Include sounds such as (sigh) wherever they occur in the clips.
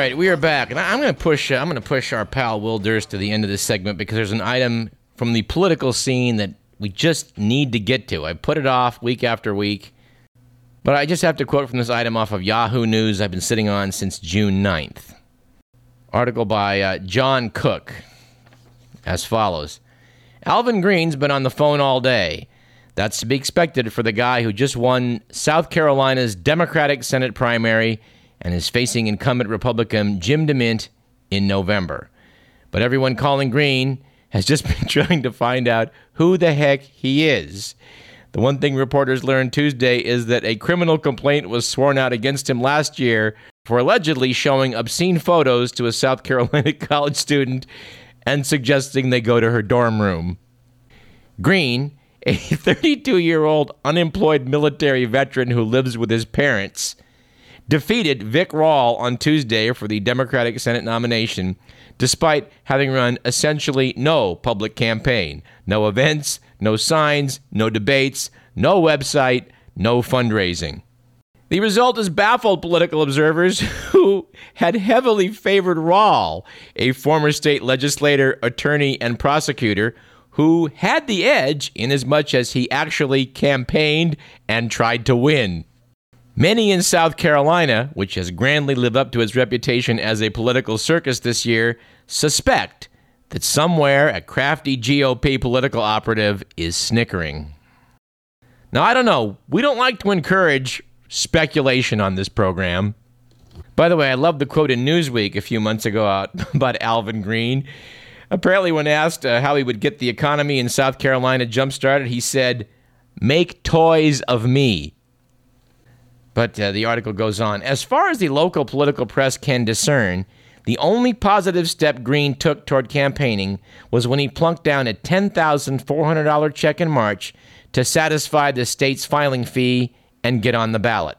right, we are back, and I'm going to push. Uh, I'm going to push our pal Will Durst to the end of this segment because there's an item from the political scene that we just need to get to. I put it off week after week, but I just have to quote from this item off of Yahoo News. I've been sitting on since June 9th. Article by uh, John Cook, as follows: Alvin Greene's been on the phone all day. That's to be expected for the guy who just won South Carolina's Democratic Senate primary and is facing incumbent Republican Jim DeMint in November. But everyone calling Greene has just (laughs) been trying to find out who the heck he is. The one thing reporters learned Tuesday is that a criminal complaint was sworn out against him last year for allegedly showing obscene photos to a South Carolina (laughs) college student and suggesting they go to her dorm room. Greene, a (laughs) 32 year old unemployed military veteran who lives with his parents, defeated Vic Rawl on Tuesday for the Democratic Senate nomination, despite having run essentially no public campaign, no events, no signs, no debates, no website, no fundraising. The result has baffled political observers (laughs) who had heavily favored Rawl, a former state legislator, attorney, and prosecutor who had the edge in as much as he actually campaigned and tried to win. Many in South Carolina, which has grandly lived up to its reputation as a political circus this year, suspect that somewhere a crafty GOP political operative is snickering. Now, I don't know. We don't like to encourage speculation on this program. By the way, I love the quote in Newsweek a few months ago (laughs) about Alvin Greene. Apparently, when asked uh, how he would get the economy in South Carolina jump started, he said, Make toys of me. But uh, the article goes on. As far as the local political press can discern, the only positive step Greene took toward campaigning was when he plunked down a $10,400 check in March to satisfy the state's filing fee and get on the ballot.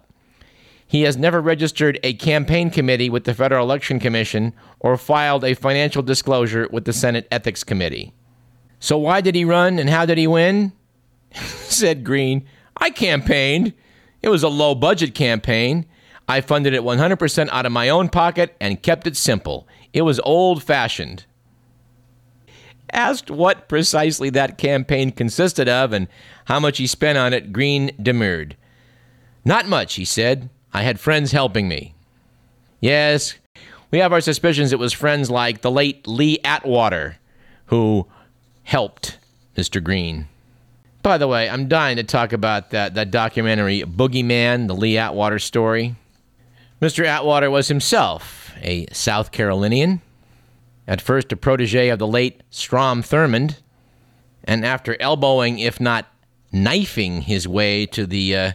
He has never registered a campaign committee with the Federal Election Commission or filed a financial disclosure with the Senate Ethics Committee. So, why did he run and how did he win? (laughs) Said Greene. I campaigned. It was a low budget campaign. I funded it 100% out of my own pocket and kept it simple. It was old fashioned. Asked what precisely that campaign consisted of and how much he spent on it, Greene demurred. Not much, he said. I had friends helping me. Yes, we have our suspicions it was friends like the late Lee Atwater who helped Mr. Greene. By the way, I'm dying to talk about that, that documentary, Boogeyman, the Lee Atwater story. Mr. Atwater was himself a South Carolinian, at first a protege of the late Strom Thurmond, and after elbowing, if not knifing, his way to the, uh,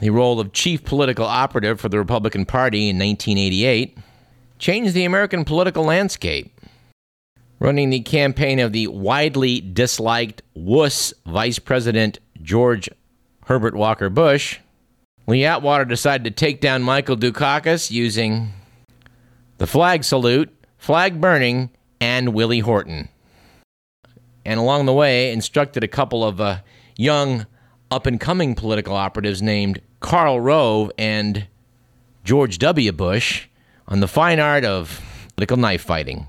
the role of chief political operative for the Republican Party in 1988, changed the American political landscape running the campaign of the widely disliked wuss Vice President George Herbert Walker Bush, Lee Atwater decided to take down Michael Dukakis using the flag salute, flag burning, and Willie Horton. And along the way, instructed a couple of uh, young, up and coming political operatives named Karl Rove and George W. Bush on the fine art of political knife fighting.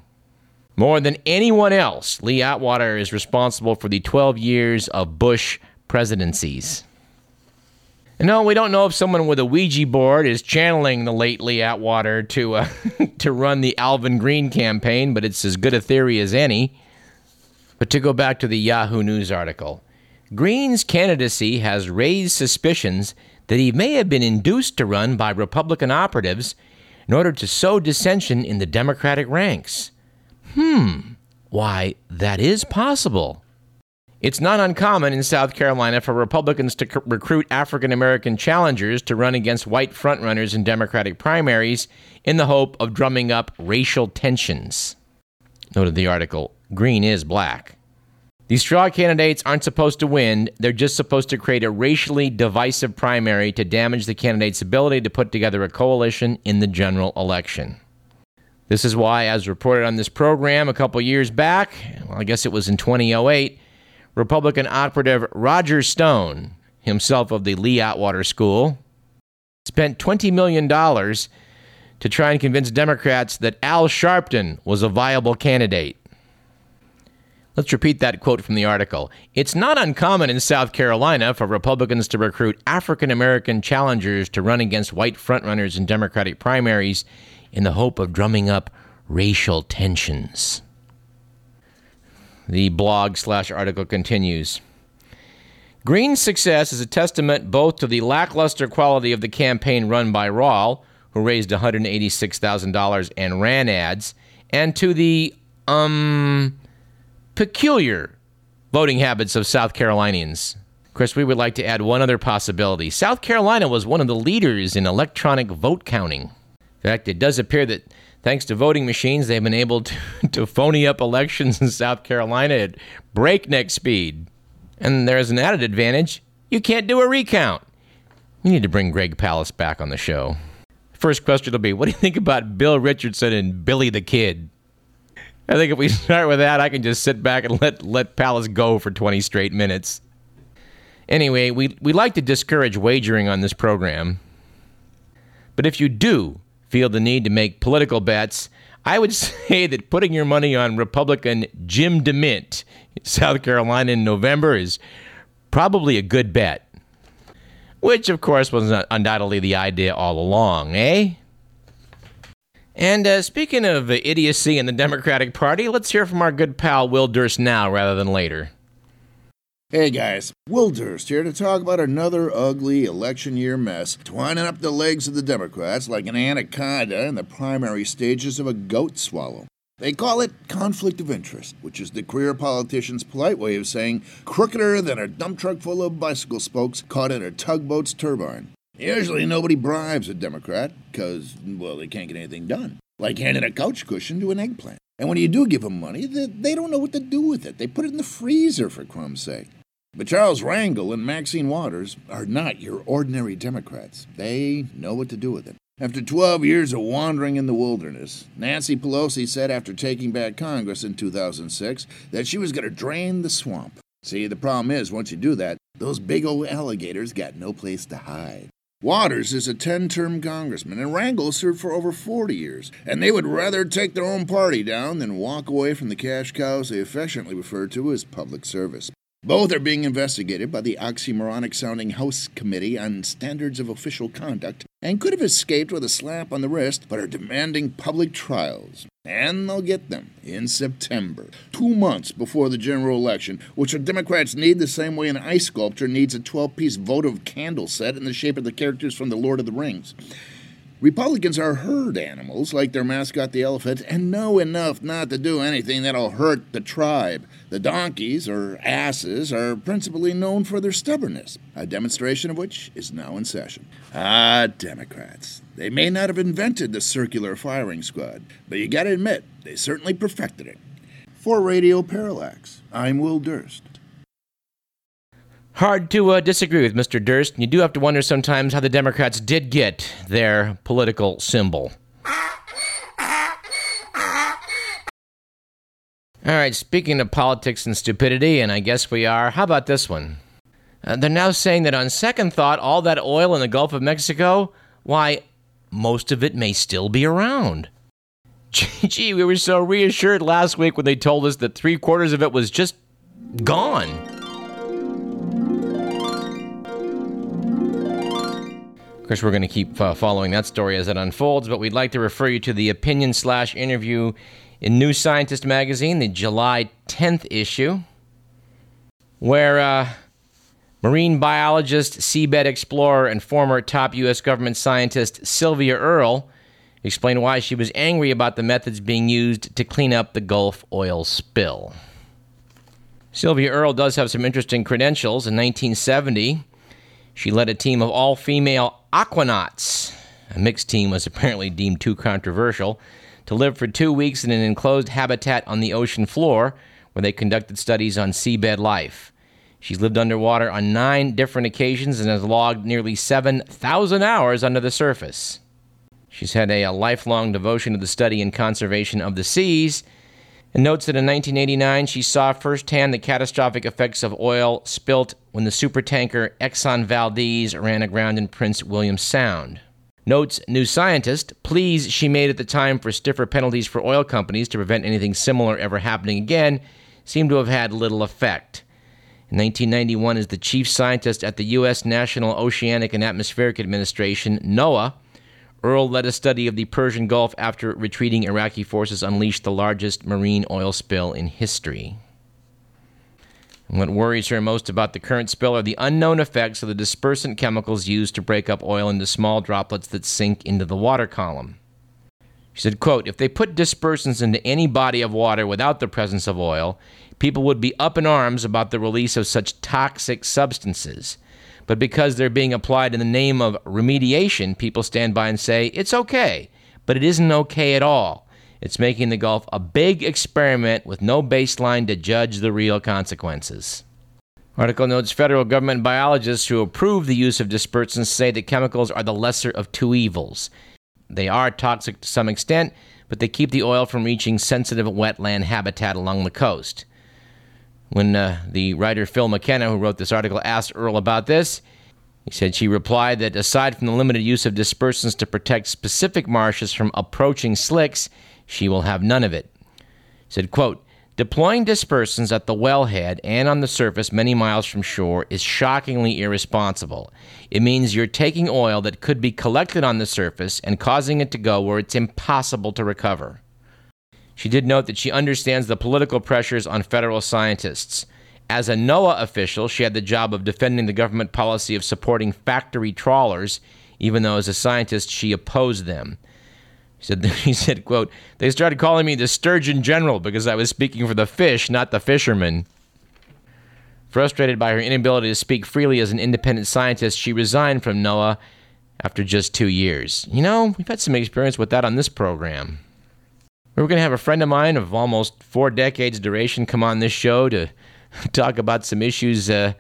More than anyone else, Lee Atwater is responsible for the 12 years of Bush presidencies. No, we don't know if someone with a Ouija board is channeling the late Lee Atwater to uh, (laughs) to run the Alvin Greene campaign, but it's as good a theory as any. But to go back to the Yahoo News article, Greene's candidacy has raised suspicions that he may have been induced to run by Republican operatives in order to sow dissension in the Democratic ranks. Hmm, why, that is possible. It's not uncommon in South Carolina for Republicans to c- recruit African American challengers to run against white frontrunners in Democratic primaries in the hope of drumming up racial tensions. Noted the article Greene is black. These straw candidates aren't supposed to win, they're just supposed to create a racially divisive primary to damage the candidate's ability to put together a coalition in the general election. This is why, as reported on this program a couple years back, well, I guess it was in 2008, Republican operative Roger Stone, himself of the Lee Atwater School, spent $20 million to try and convince Democrats that Al Sharpton was a viable candidate. Let's repeat that quote from the article. It's not uncommon in South Carolina for Republicans to recruit African American challengers to run against white frontrunners in Democratic primaries in the hope of drumming up racial tensions. The blog slash article continues. Greene's success is a testament both to the lackluster quality of the campaign run by Rawl, who raised $186,000 and ran ads, and to the, um, peculiar voting habits of South Carolinians. Chris, we would like to add one other possibility. South Carolina was one of the leaders in electronic vote counting. In fact, it does appear that thanks to voting machines, they've been able to, (laughs) to phony up elections in South Carolina at breakneck speed. And there's an added advantage you can't do a recount. We need to bring Greg Palast back on the show. First question will be What do you think about Bill Richardson and Billy the Kid? I think if we (laughs) start with that, I can just sit back and let, let Palast go for 20 straight minutes. Anyway, we, we like to discourage wagering on this program. But if you do feel the need to make political bets, I would (laughs) say that putting your money on Republican Jim DeMint in South Carolina in November is probably a good bet. Which, of course, was undoubtedly the idea all along, eh? And uh, speaking of idiocy in the Democratic Party, let's hear from our good pal Will Durst now rather than later. Hey guys, Will Durst here to talk about another ugly election year mess, twining up the legs of the Democrats like an anaconda in the primary stages of a goat swallow. They call it conflict of interest, which is the career politician's polite way of saying crookeder than a dump truck full of bicycle spokes caught in a tugboat's turbine. Usually nobody bribes a Democrat because, well, they can't get anything done, like handing a couch cushion to an eggplant. And when you do give them money, they don't know what to do with it. They put it in the freezer, for crumb's sake. But Charles Rangel and Maxine Waters are not your ordinary Democrats. They know what to do with it. After 12 years of wandering in the wilderness, Nancy Pelosi said after taking back Congress in 2006 that she was going to drain the swamp. See, the problem is, once you do that, those big old alligators got no place to hide. Waters is a 10 term congressman, and Rangel served for over 40 years, and they would rather take their own party down than walk away from the cash cows they affectionately refer to as public service. Both are being investigated by the oxymoronic sounding House Committee on Standards of Official Conduct and could have escaped with a slap on the wrist, but are demanding public trials. And they'll get them in September, two months before the general election, which the Democrats need the same way an ice sculptor needs a 12 piece votive candle set in the shape of the characters from The Lord of the Rings. Republicans are herd animals, like their mascot the elephant, and know enough not to do anything that'll hurt the tribe. The donkeys, or asses, are principally known for their stubbornness, a demonstration of which is now in session. Ah, Democrats. They may not have invented the circular firing squad, but you gotta admit, they certainly perfected it. For Radio Parallax, I'm Will Durst. Hard to uh, disagree with Mr. Durst. You do have to wonder sometimes how the Democrats did get their political symbol. All right, speaking of politics and stupidity, and I guess we are, how about this one? Uh, they're now saying that on second thought, all that oil in the Gulf of Mexico, why, most of it may still be around. (laughs) Gee, we were so reassured last week when they told us that three quarters of it was just gone. Of course, we're going to keep uh, following that story as it unfolds, but we'd like to refer you to the opinion slash interview in New Scientist magazine, the July 10th issue, where uh, marine biologist, seabed explorer, and former top U.S. government scientist Sylvia Earle explained why she was angry about the methods being used to clean up the Gulf oil spill. Sylvia Earle does have some interesting credentials. In 1970, she led a team of all female aquanauts. A mixed team was apparently deemed too controversial to live for two weeks in an enclosed habitat on the ocean floor where they conducted studies on seabed life. She's lived underwater on nine different occasions and has logged nearly 7,000 hours under the surface. She's had a, a, lifelong devotion to the study and conservation of the seas and notes that in 1989 she saw firsthand the catastrophic effects of oil spilt when the supertanker Exxon Valdez ran aground in Prince William Sound. Notes New Scientist pleas she made at the time for stiffer penalties for oil companies to prevent anything similar ever happening again seem to have had little effect. In 1991, as the chief scientist at the U.S. National Oceanic and Atmospheric Administration, NOAA, Earle led a study of the Persian Gulf after retreating Iraqi forces unleashed the largest marine oil spill in history. What worries her most about the current spill are the unknown effects of the dispersant chemicals used to break up oil into small droplets that sink into the water column. She said, quote, if they put dispersants into any body of water without the presence of oil, people would be up in arms about the release of such toxic substances. But because they're being applied in the name of remediation, people stand by and say, it's okay, but it isn't okay at all. It's making the Gulf a big experiment with no baseline to judge the real consequences. Article notes federal government biologists who approve the use of dispersants say that chemicals are the lesser of two evils. They are toxic to some extent, but they keep the oil from reaching sensitive wetland habitat along the coast. When uh, the writer Phil McKenna, who wrote this article, asked Earle about this, he said she replied that aside from the limited use of dispersants to protect specific marshes from approaching slicks, she will have none of it. He said, quote, Deploying dispersants at the wellhead and on the surface many miles from shore is shockingly irresponsible. It means you're taking oil that could be collected on the surface and causing it to go where it's impossible to recover. She did note that she understands the political pressures on federal scientists. As a NOAA official, she had the job of defending the government policy of supporting factory trawlers, even though as a scientist she opposed them. He said, (laughs) said, quote, they started calling me the Sturgeon General because I was speaking for the fish, not the fishermen. Frustrated by her inability to speak freely as an independent scientist, she resigned from NOAA after just two years. You know, we've had some experience with that on this program. We were going to have a friend of mine of almost four decades duration come on this show to (laughs) talk about some issues uh,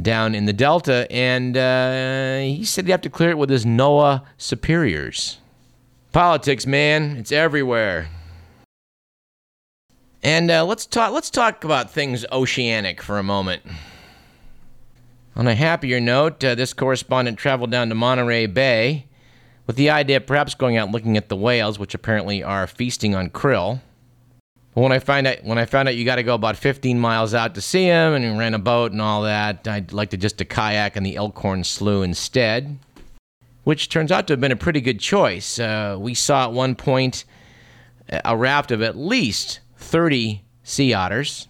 down in the Delta, and uh, he said he'd have to clear it with his NOAA superiors. Politics, man, it's everywhere. And uh, let's talk. Let's talk about things oceanic for a moment. On a happier note, uh, this correspondent traveled down to Monterey Bay with the idea of perhaps going out looking at the whales, which apparently are feasting on krill. But when I find out when I found out you got to go about 15 miles out to see them, and we a boat and all that, I'd like to just to kayak in the Elkhorn Slough instead which turns out to have been a pretty good choice. Uh, we saw at one point a raft of at least 30 sea otters,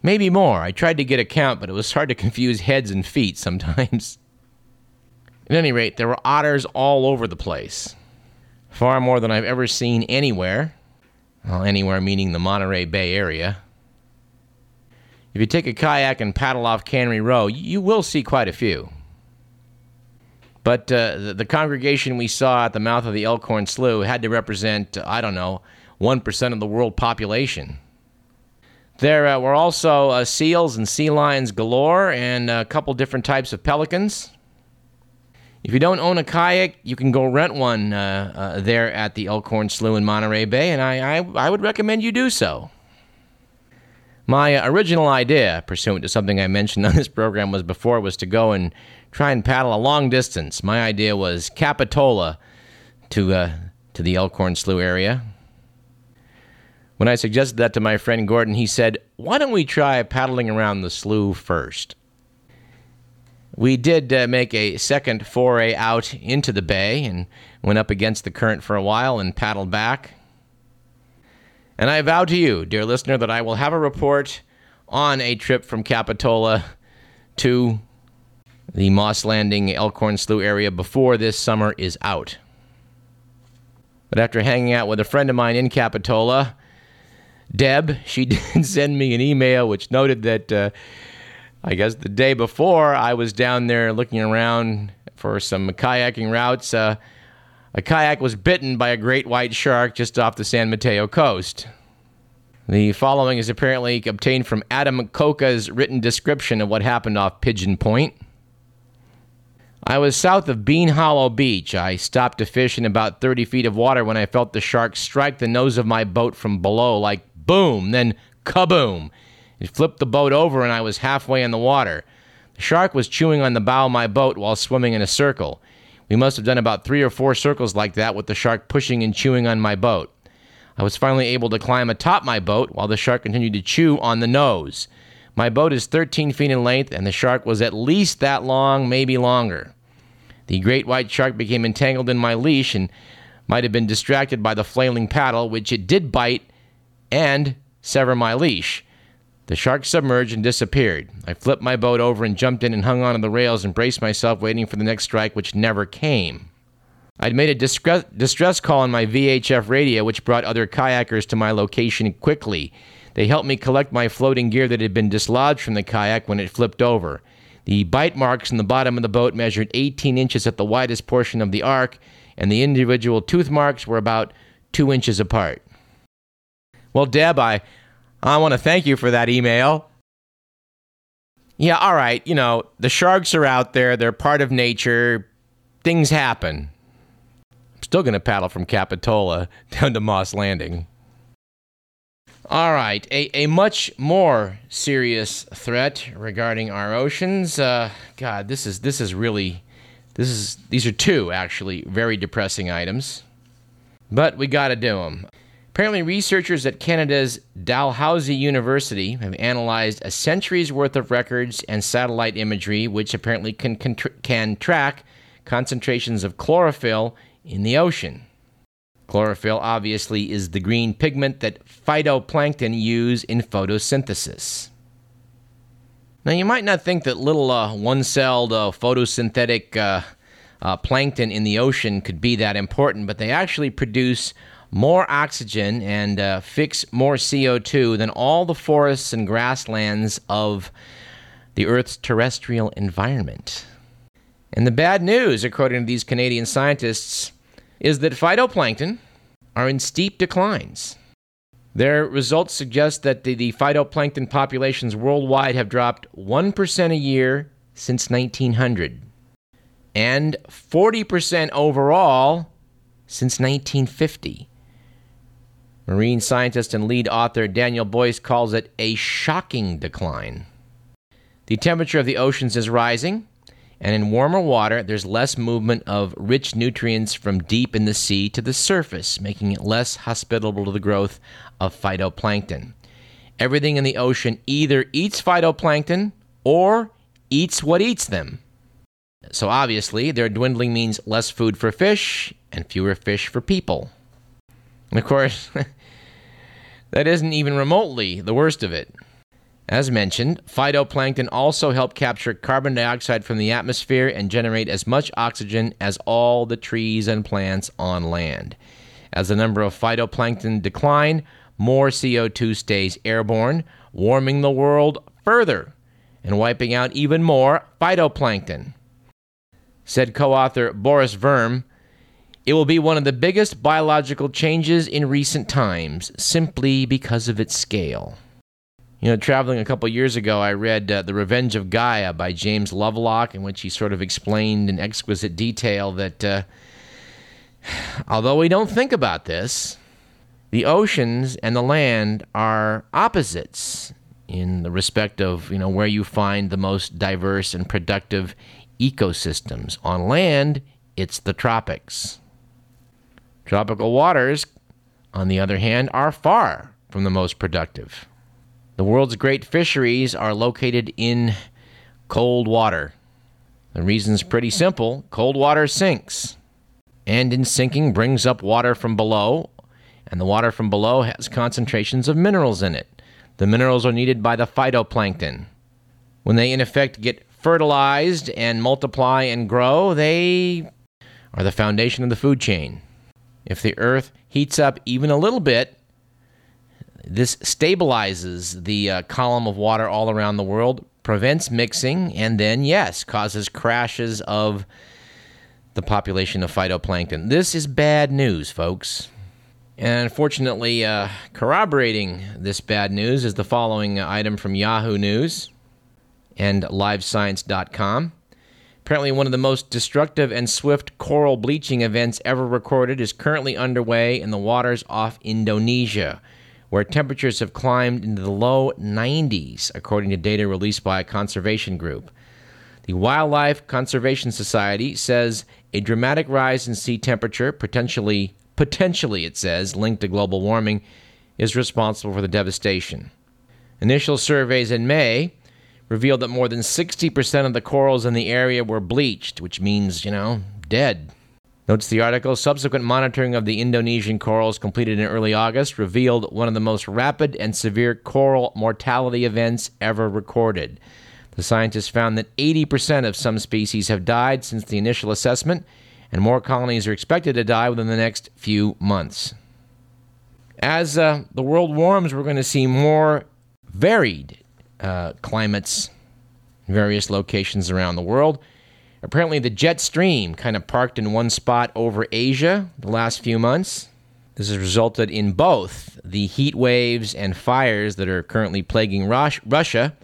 maybe more. I tried to get a count, but it was hard to confuse heads and feet sometimes. (laughs) At any rate, there were otters all over the place, far more than I've ever seen anywhere. Well, anywhere meaning the Monterey Bay area. If you take a kayak and paddle off Cannery Row, you will see quite a few. But uh, the, the, congregation we saw at the mouth of the Elkhorn Slough had to represent, I don't know, 1% of the world population. There uh, were also uh, seals and sea lions galore and a couple different types of pelicans. If you don't own a kayak, you can go rent one uh, uh, there at the Elkhorn Slough in Monterey Bay, and I, I, I would recommend you do so. My original idea, pursuant to something I mentioned (laughs) on this program, was before was to go and try and paddle a long distance. My idea was Capitola to uh, to the Elkhorn Slough area. When I suggested that to my friend Gordon, he said, "Why don't we try paddling around the slough first? We did uh, make a second foray out into the bay and went up against the current for a while and paddled back. And I vow to you, dear listener, that I will have a report on a trip from Capitola to the Moss Landing Elkhorn Slough area before this summer is out. But after hanging out with a friend of mine in Capitola, Deb, she (laughs) did send me an email which noted that uh, I guess the day before I was down there looking around for some kayaking routes, uh, a kayak was bitten by a great white shark just off the San Mateo coast. The following is apparently obtained from Adam Coca's written description of what happened off Pigeon Point. I was south of Bean Hollow Beach. I stopped to fish in about 30 feet of water when I felt the shark strike the nose of my boat from below, like boom, then kaboom. It flipped the boat over and I was halfway in the water. The shark was chewing on the bow of my boat while swimming in a circle. We must have done about three or four circles like that with the shark pushing and chewing on my boat. I was finally able to climb atop my boat while the shark continued to chew on the nose. My boat is 13 feet in length, and the shark was at least that long, maybe longer. The great white shark became entangled in my leash and might have been distracted by the flailing paddle, which it did bite and sever my leash. The shark submerged and disappeared. I flipped my boat over and jumped in and hung onto the rails and braced myself, waiting for the next strike, which never came. I'd made a distress call on my VHF radio, which brought other kayakers to my location quickly. They helped me collect my floating gear that had been dislodged from the kayak when it flipped over. The bite marks in the bottom of the boat measured 18 inches at the widest portion of the arc, and the individual tooth marks were about two inches apart. Well, Deb, I, I want to thank you for that email. Yeah, all right. You know, the sharks are out there, they're part of nature. Things happen. I'm still going to paddle from Capitola (laughs) down to Moss Landing. All right, a, a much more serious threat regarding our oceans. Uh, God, this is this is really this is these are two actually very depressing items, but we got to do them. Apparently, researchers at Canada's Dalhousie University have analyzed a century's worth of records and satellite imagery, which apparently can, can, can track concentrations of chlorophyll in the ocean. Chlorophyll obviously is the green pigment that phytoplankton use in photosynthesis. Now, you might not think that little uh, one celled uh, photosynthetic uh, uh, plankton in the ocean could be that important, but they actually produce more oxygen and uh, fix more CO2 than all the forests and grasslands of the Earth's terrestrial environment. And the bad news, according to these Canadian scientists, is that phytoplankton are in steep declines. Their results suggest that the, the phytoplankton populations worldwide have dropped 1% a year since 1900 and 40% overall since 1950. Marine scientist and lead author Daniel Boyce calls it a shocking decline. The temperature of the oceans is rising, and in warmer water, there's less movement of rich nutrients from deep in the sea to the surface, making it less hospitable to the growth of phytoplankton. Everything in the ocean either eats phytoplankton or eats what eats them. So obviously, their dwindling means less food for fish and fewer fish for people. And of course, (laughs) That isn't even remotely the worst of it. As mentioned, phytoplankton also help capture carbon dioxide from the atmosphere and generate as much oxygen as all the trees and plants on land. As the number of phytoplankton decline, more CO2 stays airborne, warming the world further and wiping out even more phytoplankton. Said co author Boris Worm it will be one of the biggest biological changes in recent times, simply because of its scale. You know, traveling a couple years ago, I read uh, The Revenge of Gaia by James Lovelock, in which he sort of explained in exquisite detail that uh, (sighs) although we don't think about this, the oceans and the land are opposites in the respect of you know where you find the most diverse and productive ecosystems. On land, it's the tropics. Tropical waters, on the other hand, are far from the most productive. The world's great fisheries are located in cold water. The reason's pretty simple cold water sinks, and in sinking brings up water from below, and the water from below has concentrations of minerals in it. The minerals are needed by the phytoplankton. When they, in effect, get fertilized and multiply and grow, they are the foundation of the food chain. If the Earth heats up even a little bit, this stabilizes the uh, column of water all around the world, prevents mixing, and then, yes, causes crashes of the population of phytoplankton. This is bad news, folks. And unfortunately, uh, corroborating this bad news is the following item from Yahoo News and LiveScience.com. Apparently, one of the most destructive and swift coral bleaching events ever recorded is currently underway in the waters off Indonesia, where temperatures have climbed into the low 90s, according to data released by a conservation group. The Wildlife Conservation Society says a dramatic rise in sea temperature, potentially, potentially, it says, linked to global warming, is responsible for the devastation. Initial surveys in May revealed that more than 60% of the corals in the area were bleached, which means, you know, dead. Notes the article subsequent monitoring of the Indonesian corals completed in early August revealed one of the most rapid and severe coral mortality events ever recorded. The scientists found that 80% of some species have died since the initial assessment, and more colonies are expected to die within the next few months. As uh, the world warms, we're going to see more varied uh, climates in various locations around the world. Apparently, the jet stream kind of parked in one spot over Asia the last few months. This has resulted in both the heat waves and fires that are currently plaguing Rus- Russia,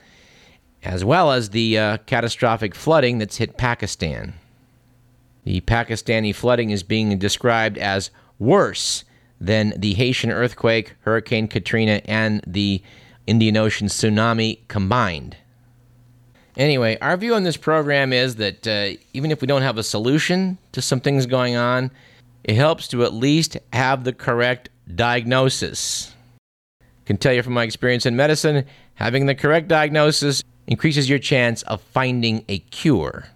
as well as the uh, catastrophic flooding that's hit Pakistan. The Pakistani flooding is being described as worse than the Haitian earthquake, Hurricane Katrina, and the Indian Ocean tsunami combined. Anyway, our view on this program is that uh, even if we don't have a solution to some things going on, it helps to at least have the correct diagnosis. Can tell you from my experience in medicine, having the correct diagnosis increases your chance of finding a cure.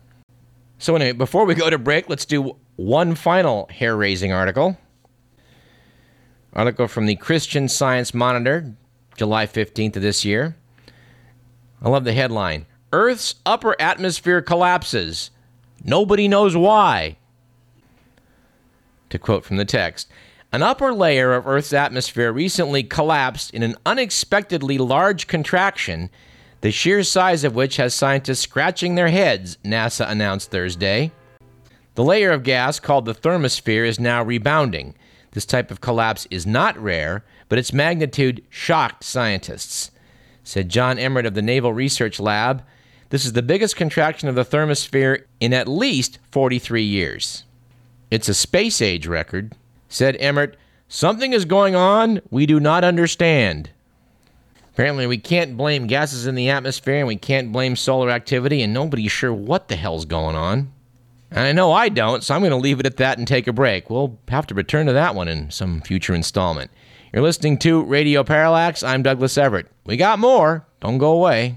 So, anyway, before we go to break, let's do one final hair raising article. Article from the Christian Science Monitor, July 15th of this year. I love the headline Earth's upper atmosphere collapses. Nobody knows why. To quote from the text, an upper layer of Earth's atmosphere recently collapsed in an unexpectedly large contraction, the sheer size of which has scientists scratching their heads, NASA announced Thursday. The layer of gas called the thermosphere is now rebounding. This type of collapse is not rare, but its magnitude shocked scientists. Said John Emmert of the Naval Research Lab, this is the biggest contraction of the thermosphere in at least 43 years. It's a space age record. Said Emmert, something is going on we do not understand. Apparently, we can't blame gases in the atmosphere and we can't blame solar activity, and nobody's sure what the hell's going on. And I know I don't, so I'm going to leave it at that and take a break. We'll have to return to that one in some future installment. You're listening to Radio Parallax. I'm Douglas Everett. We got more. Don't go away.